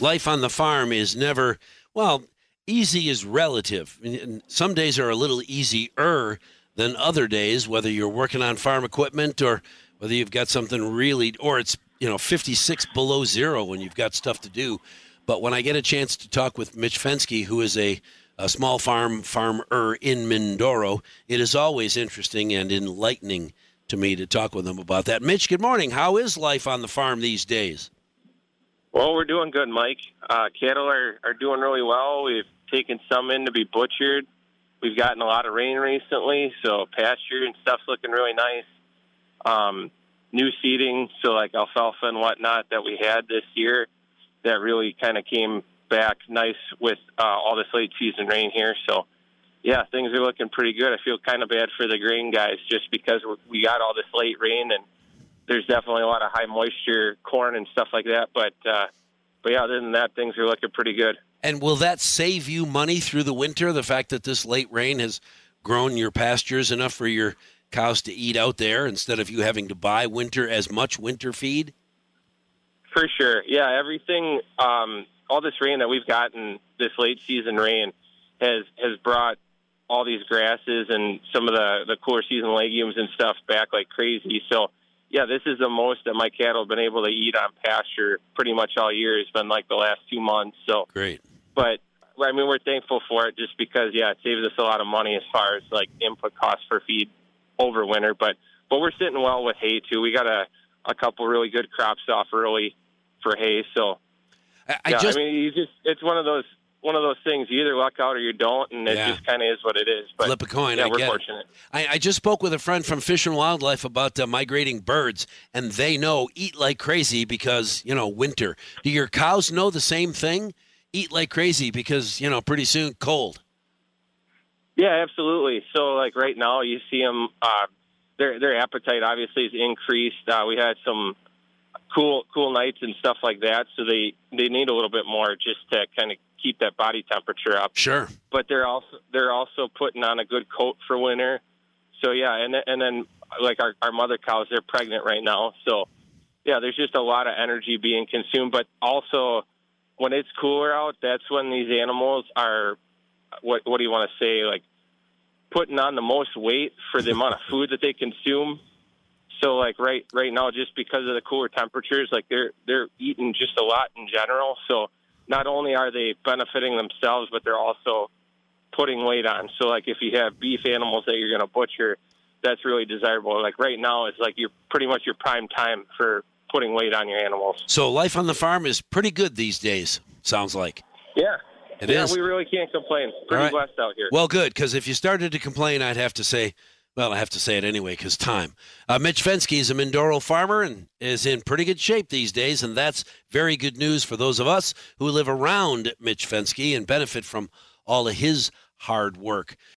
Life on the farm is never, well, easy is relative. Some days are a little easier than other days, whether you're working on farm equipment or whether you've got something really, or it's, you know, 56 below zero when you've got stuff to do. But when I get a chance to talk with Mitch Fensky, who is a, a small farm farmer in Mindoro, it is always interesting and enlightening to me to talk with him about that. Mitch, good morning. How is life on the farm these days? Well, we're doing good, Mike. Uh, cattle are, are doing really well. We've taken some in to be butchered. We've gotten a lot of rain recently, so pasture and stuff's looking really nice. Um, new seeding, so like alfalfa and whatnot that we had this year, that really kind of came back nice with uh, all this late season rain here. So, yeah, things are looking pretty good. I feel kind of bad for the grain guys just because we got all this late rain and there's definitely a lot of high moisture corn and stuff like that. But uh, but yeah, other than that, things are looking pretty good. And will that save you money through the winter? The fact that this late rain has grown your pastures enough for your cows to eat out there instead of you having to buy winter as much winter feed? For sure. Yeah, everything um, all this rain that we've gotten, this late season rain has has brought all these grasses and some of the the cooler season legumes and stuff back like crazy. So yeah, this is the most that my cattle have been able to eat on pasture pretty much all year. It's been like the last two months. So great. But I mean, we're thankful for it just because yeah, it saves us a lot of money as far as like input costs for feed over winter. But but we're sitting well with hay too. We got a a couple really good crops off early for hay. So I, yeah, just, I mean, you just it's one of those one of those things. You either luck out or you don't, and it yeah. just kind of is what it is. But flip a coin. Yeah, I we're fortunate. I, I, just spoke with a friend from Fish and Wildlife about uh, migrating birds, and they know eat like crazy because you know winter. Do your cows know the same thing? Eat like crazy because you know pretty soon cold. Yeah, absolutely. So like right now, you see them. Uh, their their appetite obviously is increased. Uh, we had some cool cool nights and stuff like that, so they they need a little bit more just to kind of keep that body temperature up. Sure. But they're also they're also putting on a good coat for winter. So yeah, and and then like our our mother cows, they're pregnant right now. So yeah, there's just a lot of energy being consumed. But also, when it's cooler out, that's when these animals are what what do you want to say like putting on the most weight for the amount of food that they consume. So like right right now, just because of the cooler temperatures, like they're they're eating just a lot in general. So not only are they benefiting themselves, but they're also putting weight on. So, like if you have beef animals that you're going to butcher, that's really desirable. Like right now, it's like you're pretty much your prime time for putting weight on your animals. So, life on the farm is pretty good these days. Sounds like. Yeah. It yeah, is. we really can't complain. Pretty right. blessed out here. Well, good, because if you started to complain, I'd have to say, well, I have to say it anyway because time. Uh, Mitch Fensky is a Mindoro farmer and is in pretty good shape these days, and that's very good news for those of us who live around Mitch Fensky and benefit from all of his hard work.